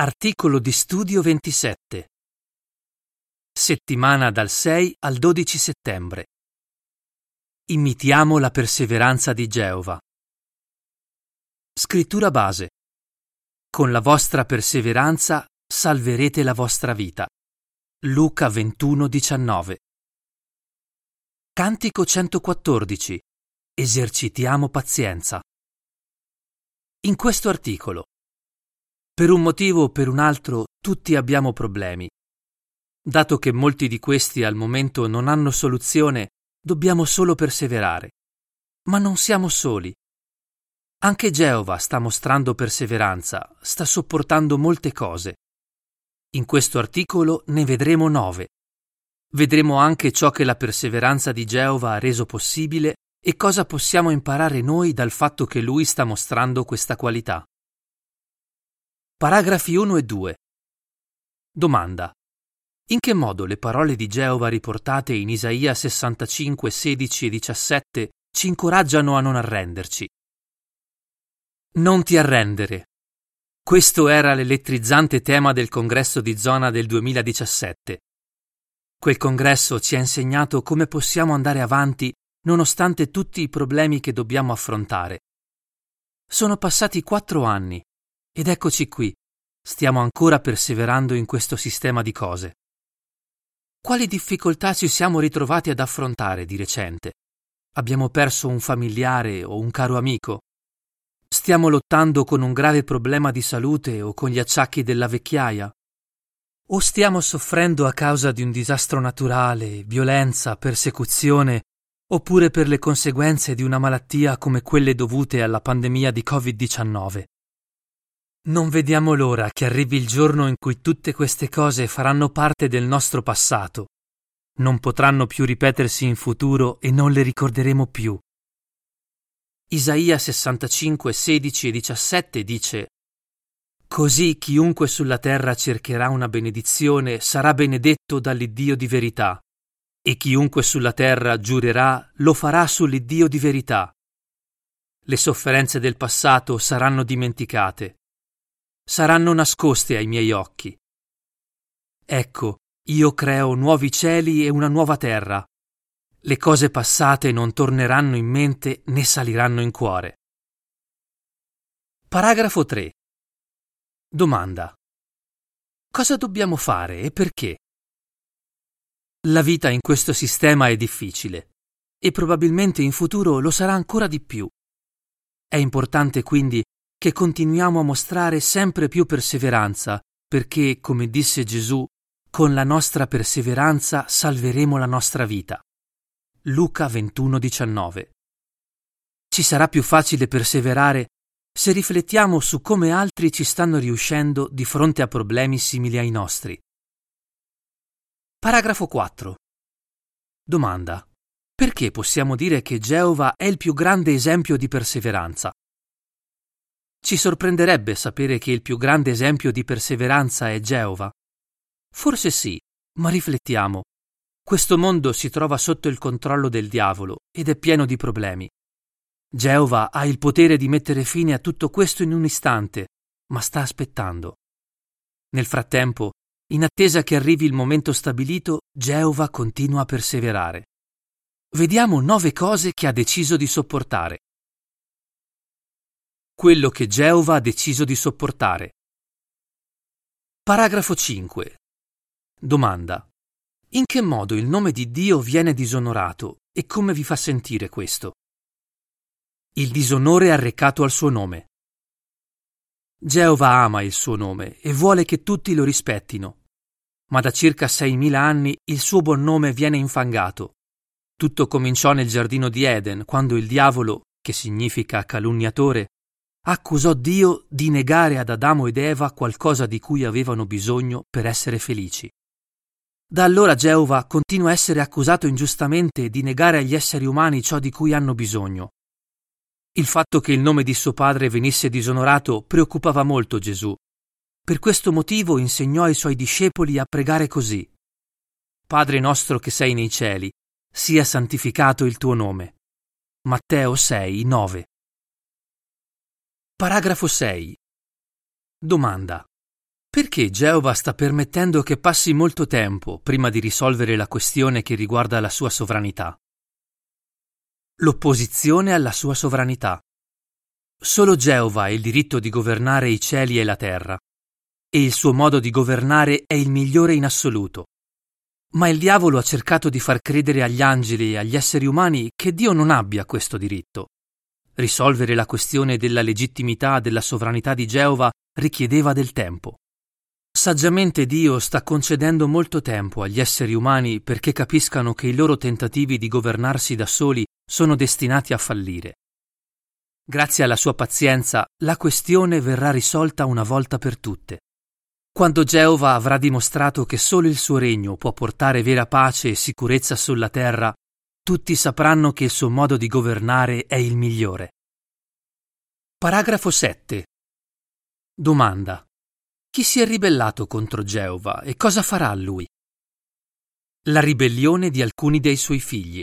Articolo di studio 27. Settimana dal 6 al 12 settembre. Imitiamo la perseveranza di Geova. Scrittura base. Con la vostra perseveranza salverete la vostra vita. Luca 21:19. Cantico 114. Esercitiamo pazienza. In questo articolo per un motivo o per un altro tutti abbiamo problemi. Dato che molti di questi al momento non hanno soluzione, dobbiamo solo perseverare. Ma non siamo soli. Anche Geova sta mostrando perseveranza, sta sopportando molte cose. In questo articolo ne vedremo nove. Vedremo anche ciò che la perseveranza di Geova ha reso possibile e cosa possiamo imparare noi dal fatto che lui sta mostrando questa qualità. Paragrafi 1 e 2. Domanda. In che modo le parole di Geova riportate in Isaia 65, 16 e 17 ci incoraggiano a non arrenderci? Non ti arrendere. Questo era l'elettrizzante tema del congresso di zona del 2017. Quel congresso ci ha insegnato come possiamo andare avanti nonostante tutti i problemi che dobbiamo affrontare. Sono passati quattro anni ed eccoci qui, stiamo ancora perseverando in questo sistema di cose. Quali difficoltà ci siamo ritrovati ad affrontare di recente? Abbiamo perso un familiare o un caro amico? Stiamo lottando con un grave problema di salute o con gli acciacchi della vecchiaia? O stiamo soffrendo a causa di un disastro naturale, violenza, persecuzione, oppure per le conseguenze di una malattia come quelle dovute alla pandemia di Covid-19? Non vediamo l'ora che arrivi il giorno in cui tutte queste cose faranno parte del nostro passato. Non potranno più ripetersi in futuro e non le ricorderemo più. Isaia 65, 16 e 17 dice Così chiunque sulla terra cercherà una benedizione sarà benedetto dall'Iddio di verità, e chiunque sulla terra giurerà lo farà sull'Iddio di verità. Le sofferenze del passato saranno dimenticate saranno nascoste ai miei occhi. Ecco, io creo nuovi cieli e una nuova terra. Le cose passate non torneranno in mente né saliranno in cuore. Paragrafo 3. Domanda. Cosa dobbiamo fare e perché? La vita in questo sistema è difficile e probabilmente in futuro lo sarà ancora di più. È importante quindi che continuiamo a mostrare sempre più perseveranza, perché, come disse Gesù, con la nostra perseveranza salveremo la nostra vita. Luca 21:19. Ci sarà più facile perseverare se riflettiamo su come altri ci stanno riuscendo di fronte a problemi simili ai nostri. Paragrafo 4. Domanda. Perché possiamo dire che Geova è il più grande esempio di perseveranza? Ci sorprenderebbe sapere che il più grande esempio di perseveranza è Geova. Forse sì, ma riflettiamo. Questo mondo si trova sotto il controllo del diavolo ed è pieno di problemi. Geova ha il potere di mettere fine a tutto questo in un istante, ma sta aspettando. Nel frattempo, in attesa che arrivi il momento stabilito, Geova continua a perseverare. Vediamo nove cose che ha deciso di sopportare quello che Geova ha deciso di sopportare. Paragrafo 5. Domanda. In che modo il nome di Dio viene disonorato e come vi fa sentire questo? Il disonore arrecato al suo nome. Geova ama il suo nome e vuole che tutti lo rispettino, ma da circa 6.000 anni il suo buon nome viene infangato. Tutto cominciò nel giardino di Eden, quando il diavolo, che significa calunniatore, accusò Dio di negare ad Adamo ed Eva qualcosa di cui avevano bisogno per essere felici. Da allora Geova continua a essere accusato ingiustamente di negare agli esseri umani ciò di cui hanno bisogno. Il fatto che il nome di suo padre venisse disonorato preoccupava molto Gesù. Per questo motivo insegnò ai suoi discepoli a pregare così. Padre nostro che sei nei cieli, sia santificato il tuo nome. Matteo 6, 9. Paragrafo 6. Domanda. Perché Geova sta permettendo che passi molto tempo prima di risolvere la questione che riguarda la sua sovranità? L'opposizione alla sua sovranità. Solo Geova ha il diritto di governare i cieli e la terra, e il suo modo di governare è il migliore in assoluto. Ma il diavolo ha cercato di far credere agli angeli e agli esseri umani che Dio non abbia questo diritto. Risolvere la questione della legittimità della sovranità di Geova richiedeva del tempo. Saggiamente Dio sta concedendo molto tempo agli esseri umani perché capiscano che i loro tentativi di governarsi da soli sono destinati a fallire. Grazie alla sua pazienza, la questione verrà risolta una volta per tutte. Quando Geova avrà dimostrato che solo il suo regno può portare vera pace e sicurezza sulla terra, tutti sapranno che il suo modo di governare è il migliore. Paragrafo 7. Domanda. Chi si è ribellato contro Geova e cosa farà lui? La ribellione di alcuni dei suoi figli.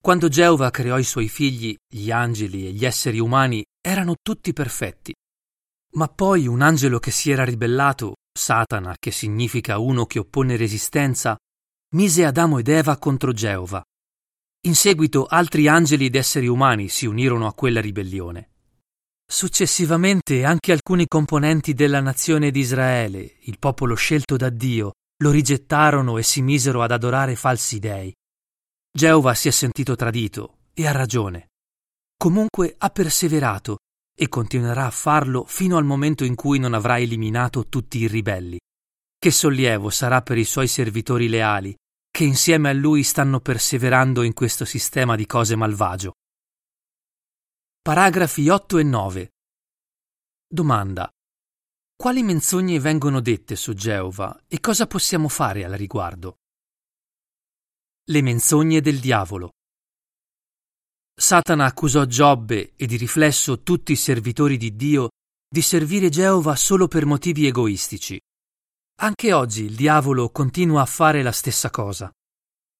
Quando Geova creò i suoi figli, gli angeli e gli esseri umani erano tutti perfetti. Ma poi un angelo che si era ribellato, Satana, che significa uno che oppone resistenza, mise Adamo ed Eva contro Geova. In seguito altri angeli ed esseri umani si unirono a quella ribellione. Successivamente anche alcuni componenti della nazione di Israele, il popolo scelto da Dio, lo rigettarono e si misero ad adorare falsi dei. Geova si è sentito tradito e ha ragione. Comunque ha perseverato e continuerà a farlo fino al momento in cui non avrà eliminato tutti i ribelli. Che sollievo sarà per i suoi servitori leali, che insieme a lui stanno perseverando in questo sistema di cose malvagio. Paragrafi 8 e 9. Domanda. Quali menzogne vengono dette su Geova e cosa possiamo fare al riguardo? Le menzogne del diavolo. Satana accusò Giobbe e di riflesso tutti i servitori di Dio di servire Geova solo per motivi egoistici. Anche oggi il diavolo continua a fare la stessa cosa.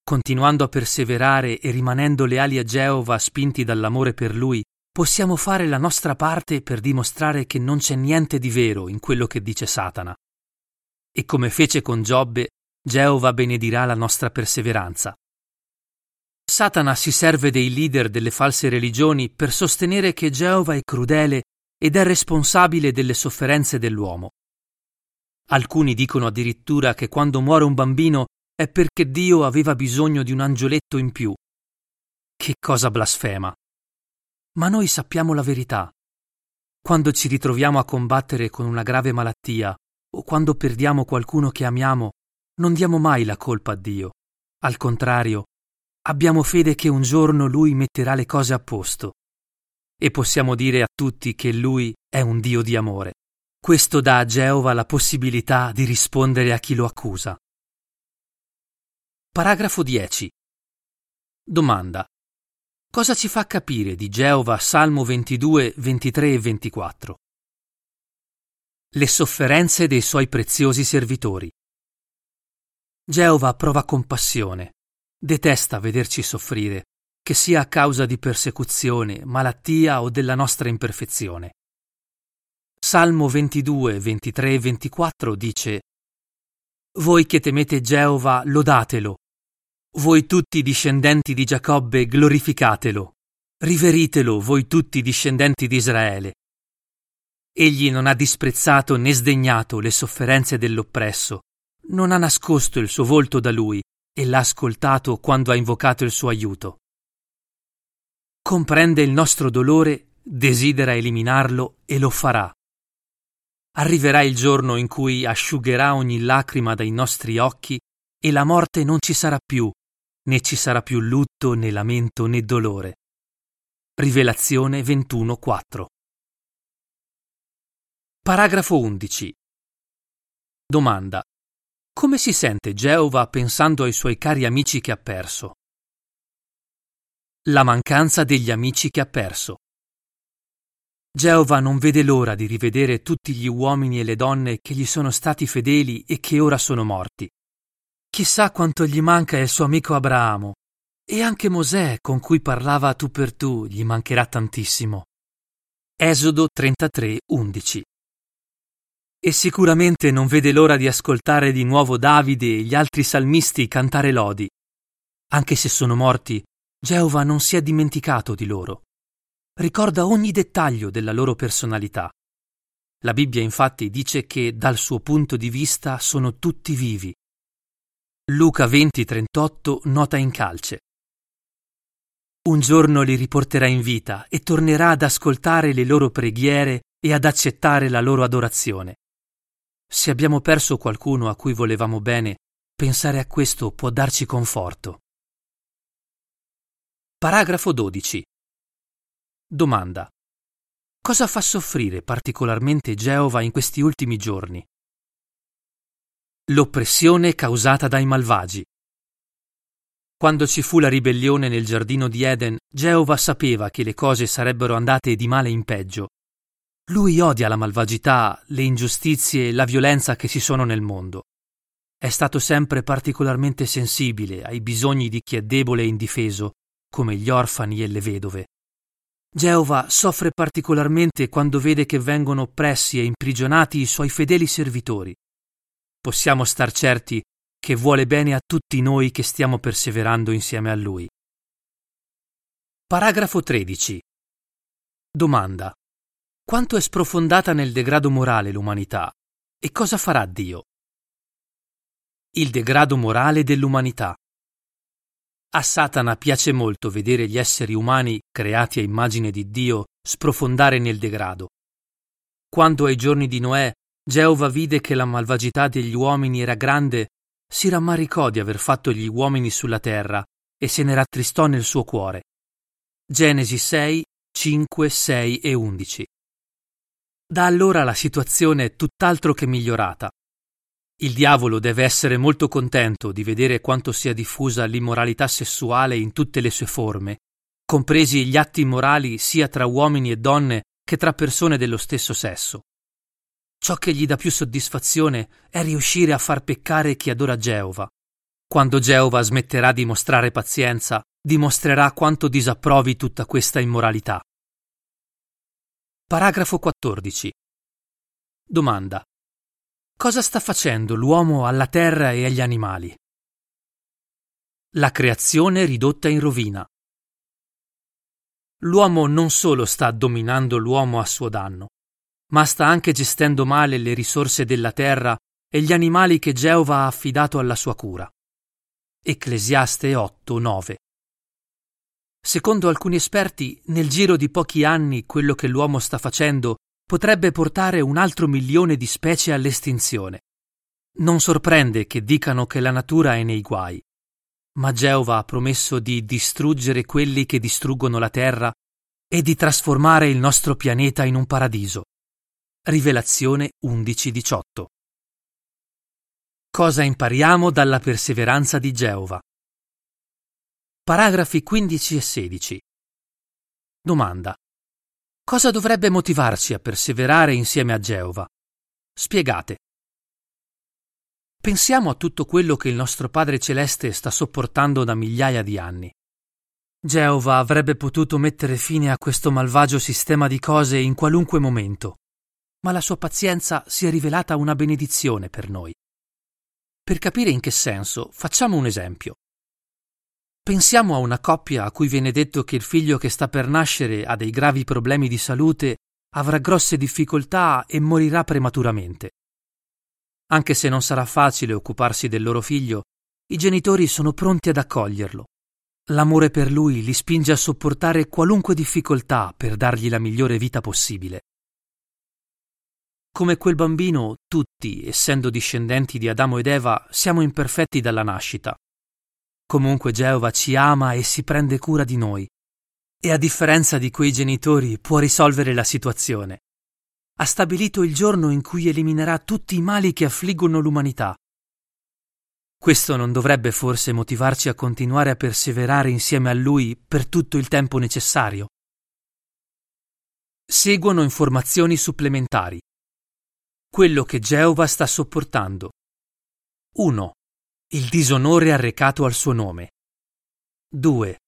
Continuando a perseverare e rimanendo leali a Geova spinti dall'amore per lui, possiamo fare la nostra parte per dimostrare che non c'è niente di vero in quello che dice Satana. E come fece con Giobbe, Geova benedirà la nostra perseveranza. Satana si serve dei leader delle false religioni per sostenere che Geova è crudele ed è responsabile delle sofferenze dell'uomo. Alcuni dicono addirittura che quando muore un bambino è perché Dio aveva bisogno di un angioletto in più. Che cosa blasfema. Ma noi sappiamo la verità. Quando ci ritroviamo a combattere con una grave malattia o quando perdiamo qualcuno che amiamo, non diamo mai la colpa a Dio. Al contrario, abbiamo fede che un giorno Lui metterà le cose a posto. E possiamo dire a tutti che Lui è un Dio di amore. Questo dà a Geova la possibilità di rispondere a chi lo accusa. Paragrafo 10. Domanda. Cosa ci fa capire di Geova Salmo 22, 23 e 24? Le sofferenze dei suoi preziosi servitori. Geova prova compassione, Detesta vederci soffrire, che sia a causa di persecuzione, malattia o della nostra imperfezione. Salmo 22, 23 e 24 dice Voi che temete Geova, lodatelo. Voi tutti discendenti di Giacobbe, glorificatelo. Riveritelo, voi tutti discendenti di Israele. Egli non ha disprezzato né sdegnato le sofferenze dell'oppresso, non ha nascosto il suo volto da lui, e l'ha ascoltato quando ha invocato il suo aiuto. Comprende il nostro dolore, desidera eliminarlo e lo farà. Arriverà il giorno in cui asciugherà ogni lacrima dai nostri occhi e la morte non ci sarà più, né ci sarà più lutto, né lamento, né dolore. Rivelazione 21.4 Paragrafo 11 Domanda come si sente Geova pensando ai suoi cari amici che ha perso? La mancanza degli amici che ha perso. Geova non vede l'ora di rivedere tutti gli uomini e le donne che gli sono stati fedeli e che ora sono morti. Chissà quanto gli manca il suo amico Abramo. E anche Mosè, con cui parlava tu per tu, gli mancherà tantissimo. Esodo 33, 11 e sicuramente non vede l'ora di ascoltare di nuovo Davide e gli altri salmisti cantare lodi. Anche se sono morti, Geova non si è dimenticato di loro. Ricorda ogni dettaglio della loro personalità. La Bibbia infatti dice che dal suo punto di vista sono tutti vivi. Luca 20:38 nota in calce. Un giorno li riporterà in vita e tornerà ad ascoltare le loro preghiere e ad accettare la loro adorazione. Se abbiamo perso qualcuno a cui volevamo bene, pensare a questo può darci conforto. Paragrafo 12. Domanda. Cosa fa soffrire particolarmente Geova in questi ultimi giorni? L'oppressione causata dai malvagi. Quando ci fu la ribellione nel giardino di Eden, Geova sapeva che le cose sarebbero andate di male in peggio lui odia la malvagità, le ingiustizie e la violenza che ci sono nel mondo. È stato sempre particolarmente sensibile ai bisogni di chi è debole e indifeso, come gli orfani e le vedove. Geova soffre particolarmente quando vede che vengono oppressi e imprigionati i suoi fedeli servitori. Possiamo star certi che vuole bene a tutti noi che stiamo perseverando insieme a lui. Paragrafo 13. Domanda. Quanto è sprofondata nel degrado morale l'umanità e cosa farà Dio? Il degrado morale dell'umanità. A Satana piace molto vedere gli esseri umani, creati a immagine di Dio, sprofondare nel degrado. Quando ai giorni di Noè Geova vide che la malvagità degli uomini era grande, si rammaricò di aver fatto gli uomini sulla terra e se ne rattristò nel suo cuore. Genesi 6, 5, 6 e 11. Da allora la situazione è tutt'altro che migliorata. Il diavolo deve essere molto contento di vedere quanto sia diffusa l'immoralità sessuale in tutte le sue forme, compresi gli atti immorali sia tra uomini e donne che tra persone dello stesso sesso. Ciò che gli dà più soddisfazione è riuscire a far peccare chi adora Geova. Quando Geova smetterà di mostrare pazienza, dimostrerà quanto disapprovi tutta questa immoralità. Paragrafo 14. Domanda. Cosa sta facendo l'uomo alla terra e agli animali? La creazione ridotta in rovina. L'uomo non solo sta dominando l'uomo a suo danno, ma sta anche gestendo male le risorse della terra e gli animali che Geova ha affidato alla sua cura. Ecclesiaste 8, 9. Secondo alcuni esperti, nel giro di pochi anni quello che l'uomo sta facendo potrebbe portare un altro milione di specie all'estinzione. Non sorprende che dicano che la natura è nei guai. Ma Geova ha promesso di distruggere quelli che distruggono la terra e di trasformare il nostro pianeta in un paradiso. Rivelazione 11-18 Cosa impariamo dalla perseveranza di Geova? Paragrafi 15 e 16. Domanda. Cosa dovrebbe motivarci a perseverare insieme a Geova? Spiegate. Pensiamo a tutto quello che il nostro Padre Celeste sta sopportando da migliaia di anni. Geova avrebbe potuto mettere fine a questo malvagio sistema di cose in qualunque momento, ma la sua pazienza si è rivelata una benedizione per noi. Per capire in che senso, facciamo un esempio. Pensiamo a una coppia a cui viene detto che il figlio che sta per nascere ha dei gravi problemi di salute, avrà grosse difficoltà e morirà prematuramente. Anche se non sarà facile occuparsi del loro figlio, i genitori sono pronti ad accoglierlo. L'amore per lui li spinge a sopportare qualunque difficoltà per dargli la migliore vita possibile. Come quel bambino, tutti, essendo discendenti di Adamo ed Eva, siamo imperfetti dalla nascita Comunque Geova ci ama e si prende cura di noi. E a differenza di quei genitori può risolvere la situazione. Ha stabilito il giorno in cui eliminerà tutti i mali che affliggono l'umanità. Questo non dovrebbe forse motivarci a continuare a perseverare insieme a Lui per tutto il tempo necessario? Seguono informazioni supplementari. Quello che Geova sta sopportando. 1 il disonore arrecato al suo nome. 2.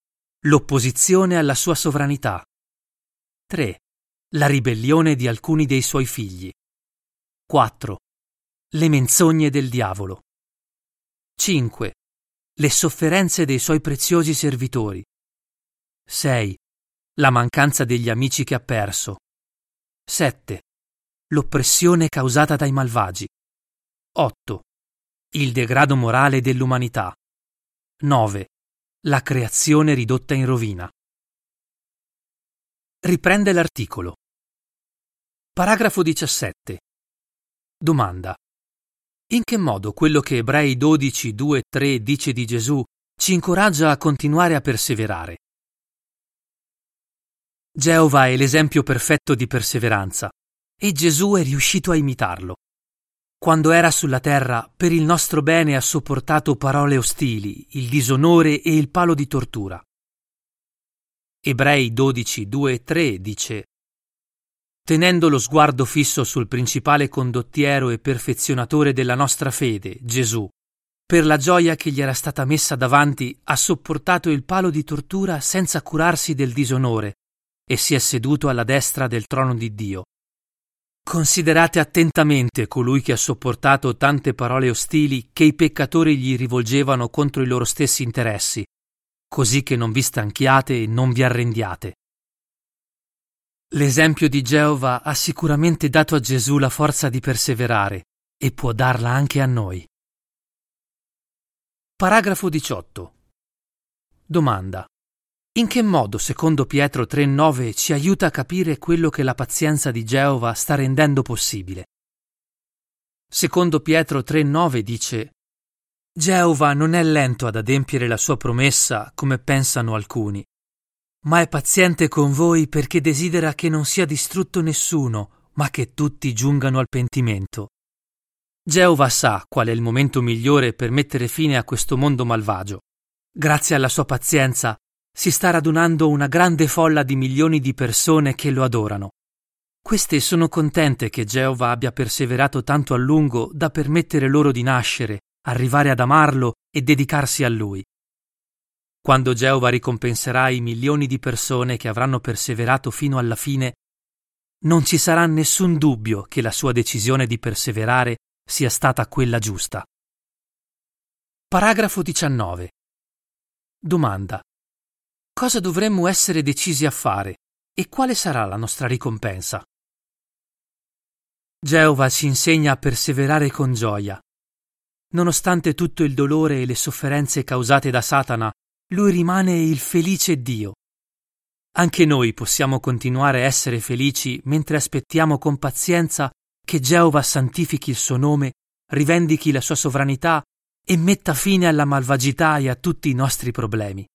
L'opposizione alla sua sovranità. 3. La ribellione di alcuni dei suoi figli. 4. Le menzogne del diavolo. 5. Le sofferenze dei suoi preziosi servitori. 6. La mancanza degli amici che ha perso. 7. L'oppressione causata dai malvagi. 8. Il degrado morale dell'umanità. 9. La creazione ridotta in rovina. Riprende l'articolo. Paragrafo 17. Domanda. In che modo quello che Ebrei 12, 2, 3 dice di Gesù ci incoraggia a continuare a perseverare? Geova è l'esempio perfetto di perseveranza e Gesù è riuscito a imitarlo. Quando era sulla terra, per il nostro bene ha sopportato parole ostili, il disonore e il palo di tortura. Ebrei 12, 2 e 3 dice tenendo lo sguardo fisso sul principale condottiero e perfezionatore della nostra fede, Gesù. Per la gioia che gli era stata messa davanti, ha sopportato il palo di tortura senza curarsi del disonore e si è seduto alla destra del trono di Dio. Considerate attentamente colui che ha sopportato tante parole ostili che i peccatori gli rivolgevano contro i loro stessi interessi, così che non vi stanchiate e non vi arrendiate. L'esempio di Geova ha sicuramente dato a Gesù la forza di perseverare e può darla anche a noi. Paragrafo 18. Domanda. In che modo, secondo Pietro 3:9, ci aiuta a capire quello che la pazienza di Geova sta rendendo possibile? Secondo Pietro 3:9 dice Geova non è lento ad adempiere la sua promessa, come pensano alcuni, ma è paziente con voi perché desidera che non sia distrutto nessuno, ma che tutti giungano al pentimento. Geova sa qual è il momento migliore per mettere fine a questo mondo malvagio. Grazie alla sua pazienza si sta radunando una grande folla di milioni di persone che lo adorano. Queste sono contente che Geova abbia perseverato tanto a lungo da permettere loro di nascere, arrivare ad amarlo e dedicarsi a lui. Quando Geova ricompenserà i milioni di persone che avranno perseverato fino alla fine, non ci sarà nessun dubbio che la sua decisione di perseverare sia stata quella giusta. Paragrafo 19. Domanda. Cosa dovremmo essere decisi a fare e quale sarà la nostra ricompensa? Geova ci insegna a perseverare con gioia. Nonostante tutto il dolore e le sofferenze causate da Satana, lui rimane il felice Dio. Anche noi possiamo continuare a essere felici mentre aspettiamo con pazienza che Geova santifichi il suo nome, rivendichi la sua sovranità e metta fine alla malvagità e a tutti i nostri problemi.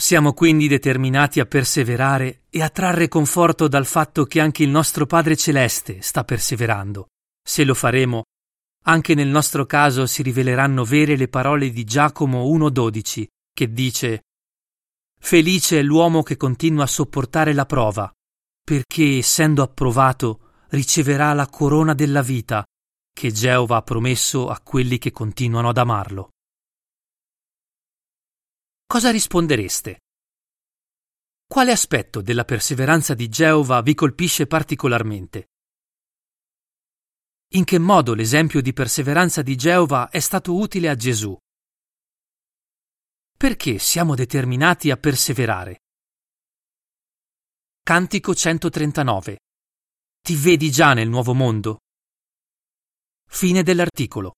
Siamo quindi determinati a perseverare e a trarre conforto dal fatto che anche il nostro Padre Celeste sta perseverando. Se lo faremo, anche nel nostro caso si riveleranno vere le parole di Giacomo 1.12, che dice Felice è l'uomo che continua a sopportare la prova, perché, essendo approvato, riceverà la corona della vita che Geova ha promesso a quelli che continuano ad amarlo. Cosa rispondereste? Quale aspetto della perseveranza di Geova vi colpisce particolarmente? In che modo l'esempio di perseveranza di Geova è stato utile a Gesù? perché siamo determinati a perseverare. Cantico 139. Ti vedi già nel nuovo mondo? Fine dell'articolo.